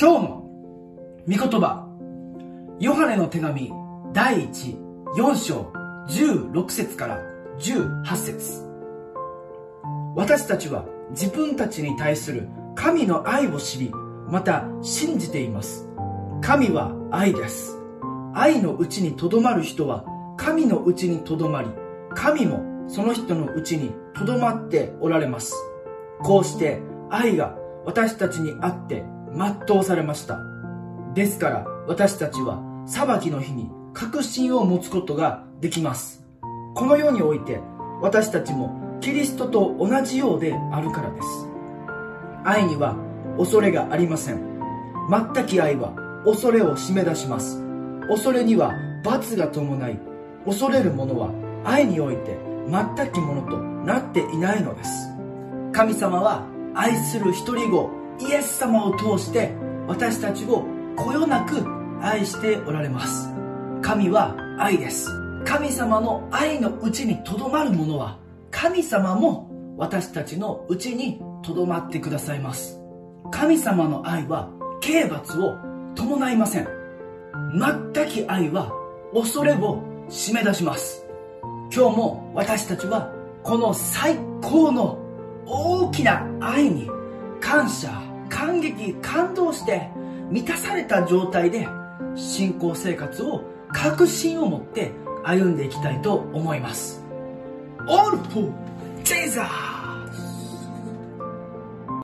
今日の御言葉ヨハネの手紙第14章16節から18節。私たちは自分たちに対する神の愛を知りまた信じています。神は愛です。愛のうちにとどまる人は神のうちにとどまり神もその人のうちにとどまっておられます。こうして愛が私たちにあって全うされました。ですから私たちは裁きの日に確信を持つことができます。この世において私たちもキリストと同じようであるからです。愛には恐れがありません。全き愛は恐れを締め出します。恐れには罰が伴い恐れる者は愛において全きものとなっていないのです。神様は愛する一人子イエス様を通して私たちをこよなく愛しておられます。神は愛です。神様の愛のうちにとどまる者は神様も私たちのうちにとどまってくださいます。神様の愛は刑罰を伴いません。全き愛は恐れを締め出します。今日も私たちはこの最高の大きな愛に感謝感激感動して満たされた状態で信仰生活を確信を持って歩んでいきたいと思います All for Jesus!